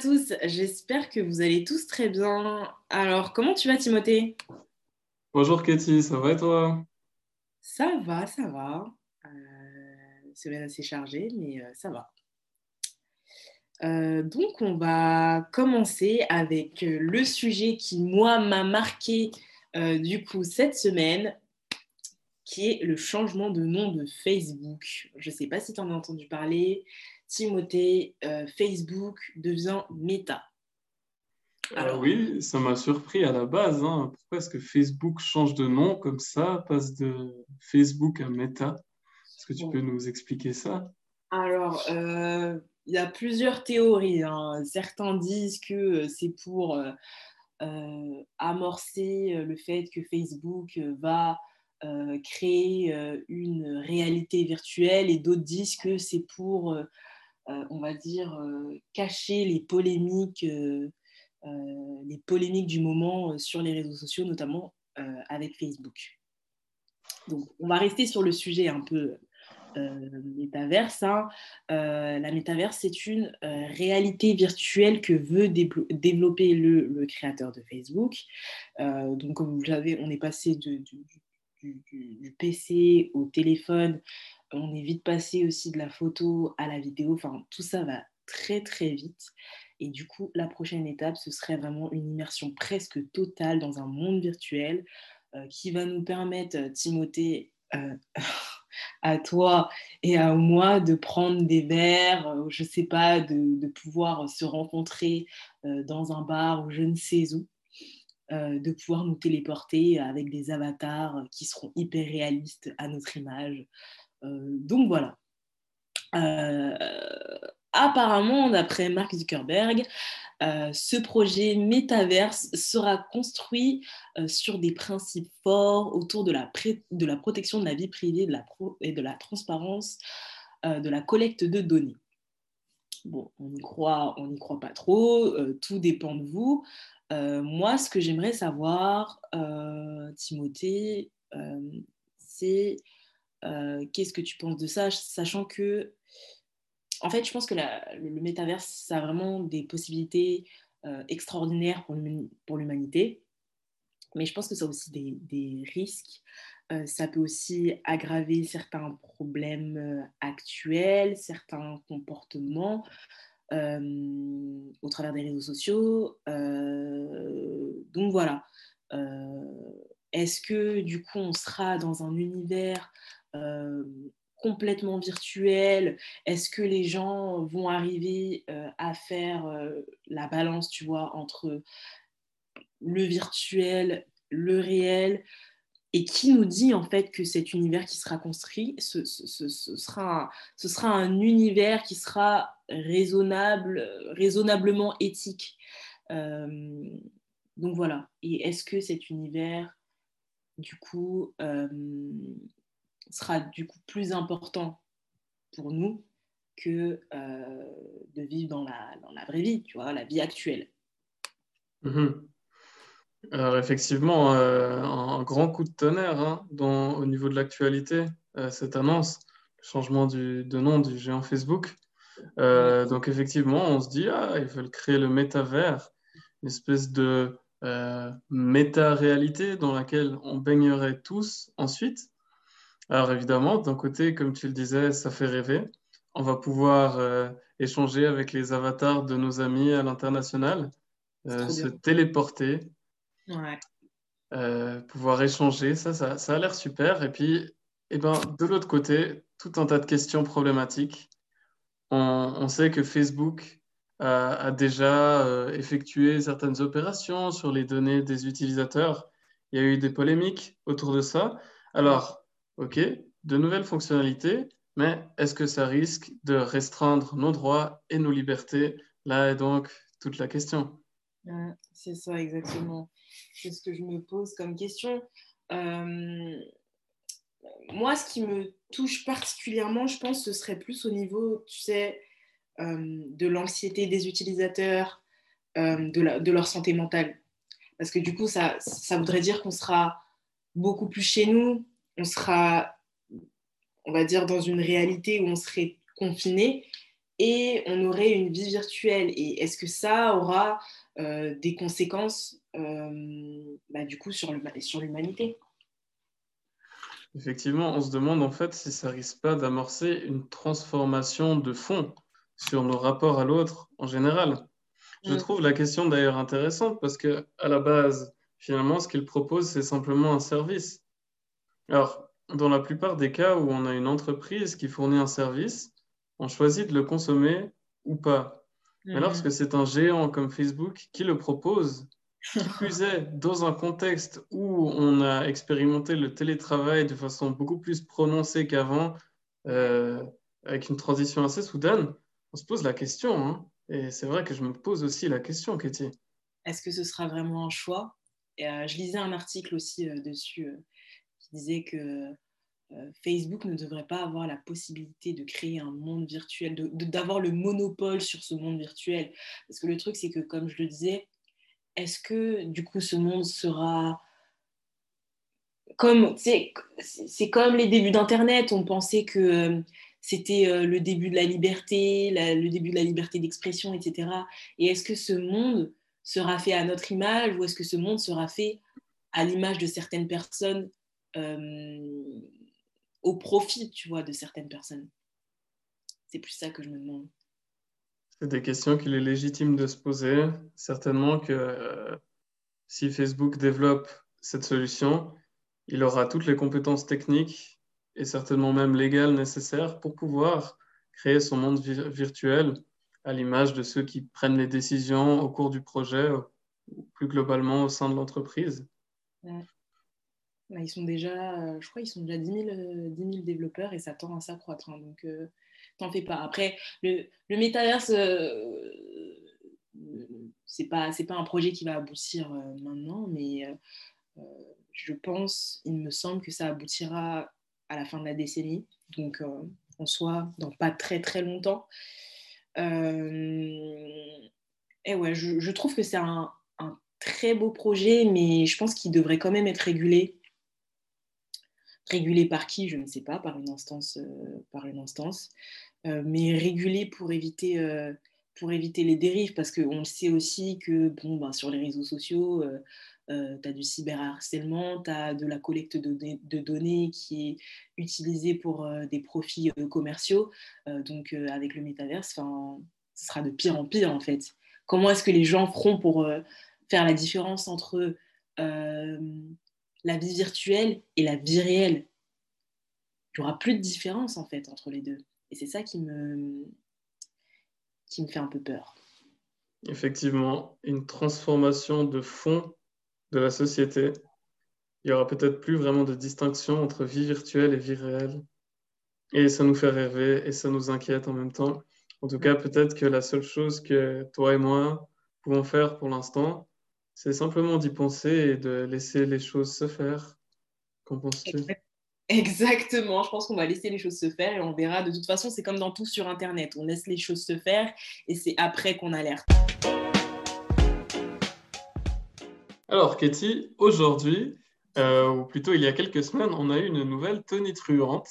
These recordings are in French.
Tous, j'espère que vous allez tous très bien. Alors, comment tu vas Timothée? Bonjour Katie, ça va et toi? Ça va, ça va. Euh, semaine assez chargée, mais euh, ça va. Euh, donc, on va commencer avec euh, le sujet qui, moi, m'a marqué du coup cette semaine, qui est le changement de nom de Facebook. Je ne sais pas si tu en as entendu parler. Timothée, euh, Facebook devient Meta. Euh, Alors, oui, ça m'a surpris à la base, hein. Pourquoi est-ce que Facebook change de nom comme ça, passe de Facebook à Meta? Est-ce que tu bon. peux nous expliquer ça? Alors, euh, il y a plusieurs théories. hein. Certains disent que c'est pour euh, amorcer le fait que Facebook va euh, créer euh, une réalité virtuelle et d'autres disent que c'est pour, euh, on va dire, euh, cacher les polémiques, euh, euh, les polémiques du moment euh, sur les réseaux sociaux, notamment euh, avec Facebook. Donc, on va rester sur le sujet un peu euh, métaverse. hein. Euh, la métaverse, c'est une euh, réalité virtuelle que veut développer le, créateur de Facebook. Euh, donc, comme vous le savez, on est passé du PC au téléphone. On est vite passé aussi de la photo à la vidéo. Enfin, tout ça va très, très vite. Et du coup, la prochaine étape, ce serait vraiment une immersion presque totale dans un monde virtuel euh, qui va nous permettre, euh, Timothée, euh, à toi et à moi de prendre des verres, je sais pas, de, pouvoir se rencontrer dans un bar ou je ne sais où, de pouvoir nous téléporter avec des avatars qui seront hyper réalistes à notre image. Euh, donc voilà. Euh, apparemment, d'après Mark Zuckerberg, euh, ce projet métaverse sera construit sur des principes forts autour de la, de la protection de la vie privée de la et de la transparence de la collecte de données. Bon, on y croit, on n'y croit pas trop, tout dépend de vous. Moi, ce que j'aimerais savoir, Timothée, c'est qu'est-ce que tu penses de ça, sachant que en fait, je pense que le, le métaverse, a vraiment des possibilités euh, extraordinaires pour l'humani- pour l'humanité, mais je pense que ça a aussi des, risques. Euh, ça peut aussi aggraver certains problèmes euh, actuels, certains comportements euh, au travers des réseaux sociaux. Euh, donc voilà. Euh, Est-ce que du coup on sera dans un univers euh, complètement virtuel Est-ce que les gens vont arriver euh, à faire euh, la balance, tu vois, entre le virtuel, le réel? Et qui nous dit en fait que cet univers qui sera construit, ce, sera, un, univers qui sera raisonnable, raisonnablement éthique? Euh, donc voilà. Et est-ce que cet univers, du coup, euh, sera du coup plus important pour nous que euh, de vivre dans la, dans la vraie vie, tu vois, la vie actuelle. Mhm. Alors effectivement, euh, un, grand coup de tonnerre hein, dans- au niveau de l'actualité, euh, cette annonce, le changement du- de nom du géant Facebook. Euh, donc effectivement, on se dit, ah, ils veulent créer le métavers, une espèce de méta-réalité dans laquelle on baignerait tous ensuite. Alors évidemment, d'un côté, comme tu le disais, ça fait rêver. On va pouvoir euh, échanger avec les avatars de nos amis à l'international, euh, se bien. téléporter, Ouais. euh, pouvoir échanger. Ça, ça, ça a l'air super. Et puis, eh ben, de l'autre côté, tout un tas de questions problématiques. On, on sait que Facebook a, a déjà effectué certaines opérations sur les données des utilisateurs. Il y a eu des polémiques autour de ça. Alors, OK, de nouvelles fonctionnalités, mais est-ce que ça risque de restreindre nos droits et nos libertés? Là est donc toute la question. Ouais, c'est ça, exactement. C'est ce que je me pose comme question. Euh, moi, ce qui me touche particulièrement, je pense, ce serait plus au niveau, tu sais, euh, de l'anxiété des utilisateurs, euh, de, de leur santé mentale. Parce que du coup, ça, ça voudrait dire qu'on sera beaucoup plus chez nous, on sera, on va dire, dans une réalité où on serait confiné. et on aurait une vie virtuelle. Et est-ce que ça aura euh, des conséquences euh, bah, du coup sur l'humanité? Effectivement, on se demande en fait si ça risque pas d'amorcer une transformation de fond sur nos rapports à l'autre en général. Je mm. trouve la question d'ailleurs intéressante parce que à la base, finalement, ce qu'il propose, c'est simplement un service. Alors, dans la plupart des cas où on a une entreprise qui fournit un service, on choisit de le consommer ou pas. Mais mm. lorsque c'est un géant comme Facebook qui le propose, qui plus est, dans un contexte où on a expérimenté le télétravail de façon beaucoup plus prononcée qu'avant, euh, avec une transition assez soudaine, on se pose la question. Hein. Et c'est vrai que je me pose aussi la question, Katie. Est-ce que ce sera vraiment un choix? Et, euh, Je lisais un article aussi euh, dessus disait que Facebook ne devrait pas avoir la possibilité de créer un monde virtuel, d'avoir le monopole sur ce monde virtuel. Parce que le truc, c'est que, comme je le disais, est-ce que du coup ce monde sera comme c'est comme les débuts d'internet on pensait que euh, c'était euh, le début de la liberté le début de la liberté d'expression etc et est-ce que ce monde sera fait à notre image ou est-ce que ce monde sera fait à l'image de certaines personnes euh, au profit tu vois de certaines personnes c'est plus ça que je me demande c'est des questions qu'il est légitime de se poser. Certainement que euh, si Facebook développe cette solution, il aura toutes les compétences techniques et certainement même légales nécessaires pour pouvoir créer son monde virtuel à l'image de ceux qui prennent les décisions au cours du projet ou plus globalement au sein de l'entreprise. Bah, ils sont déjà, euh, je crois, ils sont déjà 10 000, euh, développeurs et ça tend à s'accroître. Hein. donc, t'en fais pas. Après, le, le métaverse, euh, c'est pas, un projet qui va aboutir euh, maintenant, mais euh, je pense, il me semble que ça aboutira à la fin de la décennie, donc en soit dans pas très très longtemps. et ouais, je, trouve que c'est un, très beau projet, mais je pense qu'il devrait quand même être régulé. Régulé par qui Je ne sais pas, par une instance. par une instance. Euh, mais réguler pour éviter, euh, pour éviter les dérives, parce qu'on sait aussi que bon, ben, sur les réseaux sociaux, euh, tu as du cyberharcèlement, tu as de la collecte de, de, données qui est utilisée pour des profits commerciaux. donc avec le métaverse, ce sera de pire en pire en fait. Comment est-ce que les gens feront pour faire la différence entre la vie virtuelle et la vie réelle Il n'y aura plus de différence en fait entre les deux. Et c'est ça qui me, qui me fait un peu peur. Effectivement, une transformation de fond de la société. Il n'y aura peut-être plus vraiment de distinction entre vie virtuelle et vie réelle. Et ça nous fait rêver et ça nous inquiète en même temps. En tout cas, peut-être que la seule chose que toi et moi pouvons faire pour l'instant, c'est simplement d'y penser et de laisser les choses se faire. Qu'en penses-tu? Exactement, je pense qu'on va laisser les choses se faire et on verra. De toute façon, c'est comme dans tout sur Internet. On laisse les choses se faire et c'est après qu'on alerte. Alors, Katie, aujourd'hui, euh, ou plutôt il y a quelques semaines, on a eu une nouvelle tonitruante.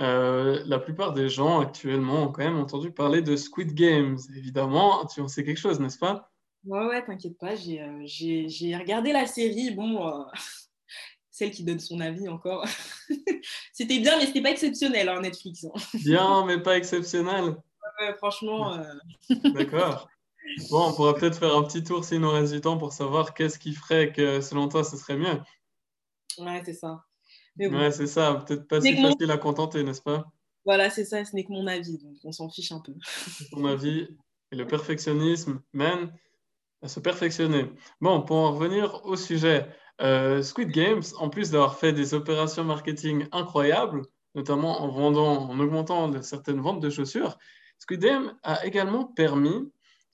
Euh, la plupart des gens actuellement ont quand même entendu parler de Squid Games. Évidemment, tu en sais quelque chose, n'est-ce pas? Ouais, ouais, t'inquiète pas, j'ai euh, regardé la série. Bon, euh, celle qui donne son avis encore. c'était bien, mais c'était pas exceptionnel, hein, Netflix. Hein. bien, mais pas exceptionnel. franchement. Euh, D'accord. Bon, on pourra peut-être faire un petit tour si nous reste du temps pour savoir qu'est-ce qui ferait que, selon toi, ce serait mieux. Ouais, c'est ça. Ouais, c'est ça. Peut-être pas si facile à contenter, n'est-ce pas? Voilà, c'est ça. Ce n'est que mon avis, donc on s'en fiche un peu. Ton avis et le perfectionnisme mène à se perfectionner. Bon, pour en revenir au sujet, euh, Squid Games, en plus d'avoir fait des opérations marketing incroyables, notamment en vendant, en augmentant certaines ventes de chaussures, Squid Game a également permis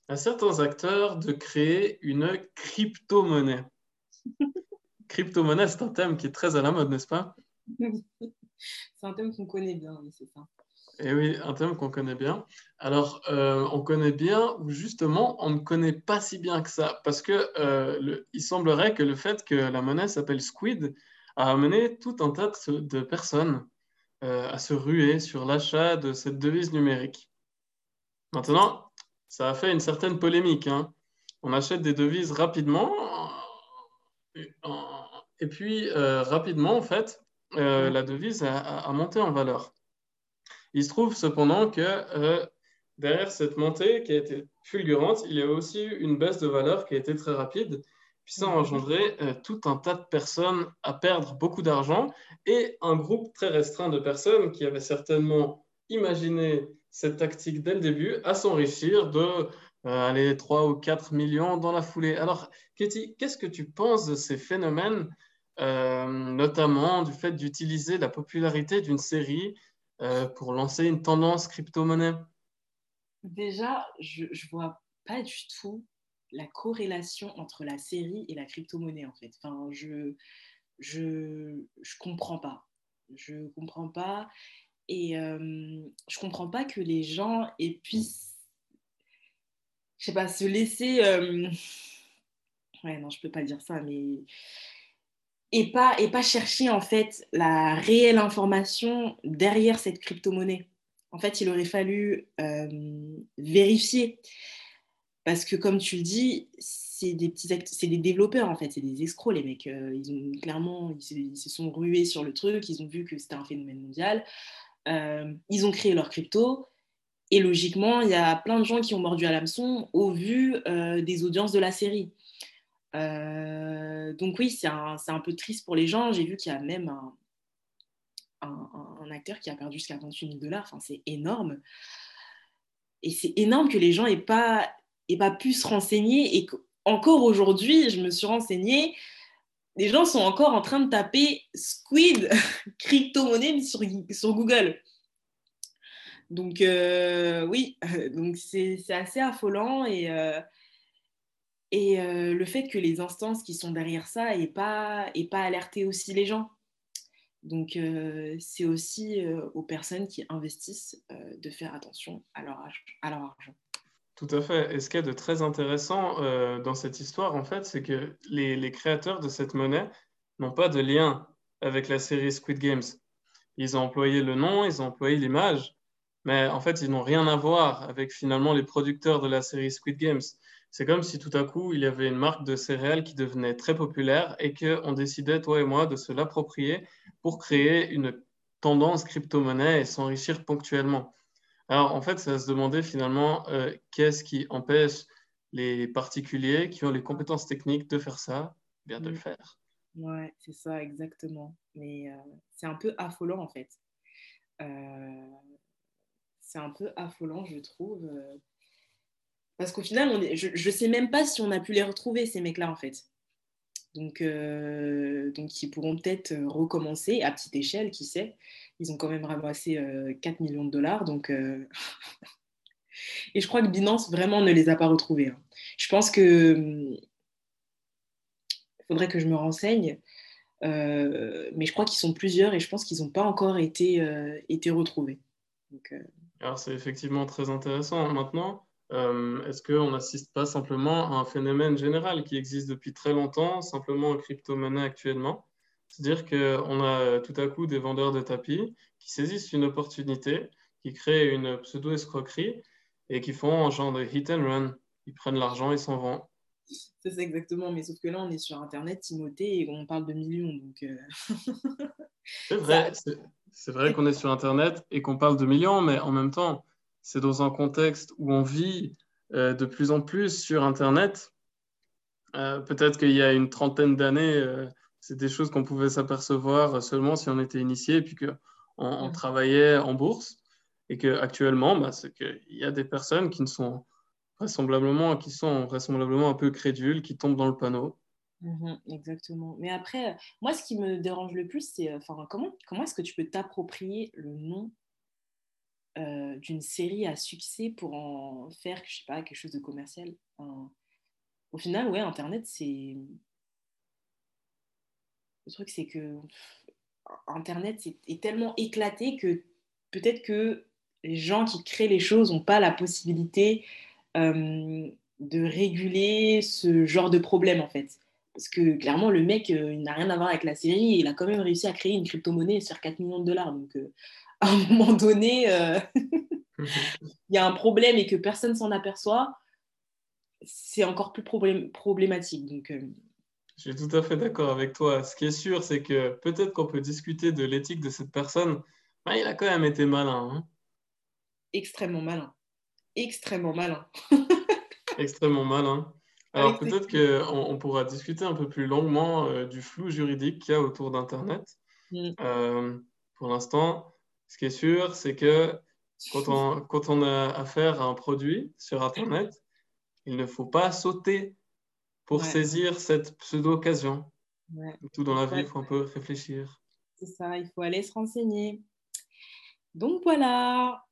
à certains acteurs de créer une crypto-monnaie. crypto-monnaie, c'est un thème qui est très à la mode, n'est-ce pas? C'est un thème qu'on connaît bien, c'est ça. Et eh oui, un thème qu'on connaît bien. Alors, euh, on connaît bien ou justement, on ne connaît pas si bien que ça, parce que euh, il semblerait que le fait que la monnaie s'appelle Squid a amené tout un tas de personnes euh, à se ruer sur l'achat de cette devise numérique. Maintenant, ça a fait une certaine polémique. Hein. On achète des devises rapidement. Et puis, rapidement, en fait, la devise a, monté en valeur. Il se trouve cependant que euh, derrière cette montée qui a été fulgurante, il y a aussi eu une baisse de valeur qui a été très rapide. Puis ça a engendré tout un tas de personnes à perdre beaucoup d'argent et un groupe très restreint de personnes qui avaient certainement imaginé cette tactique dès le début à s'enrichir de aller 3 ou 4 millions dans la foulée. Alors, Katie, qu'est-ce que tu penses de ces phénomènes euh, notamment du fait d'utiliser la popularité d'une série euh, pour lancer une tendance crypto-monnaie? Déjà, je ne vois pas du tout la corrélation entre la série et la crypto-monnaie, en fait. Enfin, je je, je comprends pas. Je comprends pas. Et euh, je comprends pas que les gens puissent, je sais pas, se laisser. Ouais, non, je peux pas dire ça, mais et pas, chercher en fait la réelle information derrière cette crypto-monnaie. En fait, il aurait fallu euh, vérifier. Parce que comme tu le dis, c'est des petits c'est des développeurs en fait, c'est des escrocs les mecs. Euh, ils ont clairement, ils se, sont rués sur le truc, ils ont vu que c'était un phénomène mondial. Euh, ils ont créé leur crypto. Et logiquement, il y a plein de gens qui ont mordu à l'hameçon au vu des audiences de la série. Euh, donc oui, c'est un, peu triste pour les gens. J'ai vu qu'il y a même un, acteur qui a perdu jusqu'à 28 000 dollars. Enfin, c'est énorme. Et c'est énorme que les gens n'aient pas, aient pas pu se renseigner. Et encore aujourd'hui, je me suis renseignée, les gens sont encore en train de taper Squid crypto-monnaie sur, Google. Donc euh, oui, c'est assez affolant et, euh, et euh, le fait que les instances qui sont derrière ça n'aient pas, aient pas alerté aussi les gens. Donc, euh, c'est aussi euh, aux personnes qui investissent de faire attention à leur, à leur, argent. Tout à fait. Et ce qui est de très intéressant dans cette histoire, en fait, c'est que les, les, créateurs de cette monnaie n'ont pas de lien avec la série Squid Games. Ils ont employé le nom, ils ont employé l'image, mais en fait, ils n'ont rien à voir avec finalement les producteurs de la série Squid Games. C'est comme si tout à coup, il y avait une marque de céréales qui devenait très populaire et qu'on décidait, toi et moi, de se l'approprier pour créer une tendance crypto-monnaie et s'enrichir ponctuellement. Alors, en fait, ça se demandait finalement euh, qu'est-ce qui empêche les particuliers qui ont les compétences techniques de faire ça, bien de le faire. Ouais, c'est ça, exactement. Mais euh, c'est un peu affolant, en fait. Euh, c'est un peu affolant, je trouve. Parce qu'au final, je ne sais même pas si on a pu les retrouver, ces mecs-là, en fait. Donc, euh, donc ils pourront peut-être euh, recommencer à petite échelle, qui sait. Ils ont quand même ramassé 4 euh, millions de dollars. Donc, Et je crois que Binance, vraiment, ne les a pas retrouvés. Hein. Je pense que... Il faudrait que je me renseigne. mais je crois qu'ils sont plusieurs et je pense qu'ils n'ont pas encore été, été retrouvés. Alors, c'est effectivement très intéressant. Maintenant, euh, est-ce qu'on n'assiste pas simplement à un phénomène général qui existe depuis très longtemps, simplement en crypto-monnaie actuellement? C'est-à-dire qu'on a tout à coup des vendeurs de tapis qui saisissent une opportunité, qui créent une pseudo-escroquerie et qui font un genre de hit and run. Ils prennent l'argent, ils s'en vont. C'est exactement, mais sauf que là, on est sur Internet, Timothée, et on parle de millions. Donc euh, c'est vrai, c'est vrai qu'on est sur Internet et qu'on parle de millions, mais en même temps, c'est dans un contexte où on vit euh, de plus en plus sur Internet. Euh, peut-être qu'il y a une trentaine d'années, euh, c'est des choses qu'on pouvait s'apercevoir seulement si on était initié et puis qu'on on travaillait en bourse. Et qu'actuellement, bah, c'est qu'il y a des personnes qui ne sont vraisemblablement, qui sont vraisemblablement un peu crédules, qui tombent dans le panneau. Mhm, exactement. Mais après, moi, ce qui me dérange le plus, c'est enfin, comment, comment est-ce que tu peux t'approprier le nom euh, d'une série à succès pour en faire, je sais pas, quelque chose de commercial. au final, ouais, Internet, c'est... Le truc, c'est que Internet est, tellement éclaté que peut-être que les gens qui créent les choses n'ont pas la possibilité euh, de réguler ce genre de problème, en fait. Parce que clairement, le mec, euh, il n'a rien à voir avec la série il a quand même réussi à créer une crypto-monnaie sur 4 millions de dollars. Donc, à un moment donné. Euh, il y a un problème et que personne s'en aperçoit, c'est encore plus problématique. Donc, euh, Je suis tout à fait d'accord avec toi. Ce qui est sûr, c'est que peut-être qu'on peut discuter de l'éthique de cette personne, mais il a quand même été malin. Hein. Extrêmement malin. Extrêmement malin. Extrêmement malin. Alors peut-être qu'on on pourra discuter un peu plus longuement euh, du flou juridique qu'il y a autour d'Internet. Mm. Euh, pour l'instant, ce qui est sûr, c'est que quand on, quand on a affaire à un produit sur Internet, il ne faut pas sauter pour saisir cette pseudo-occasion. Tout dans la vie, il faut un peu réfléchir. C'est ça, il faut aller se renseigner. Donc voilà.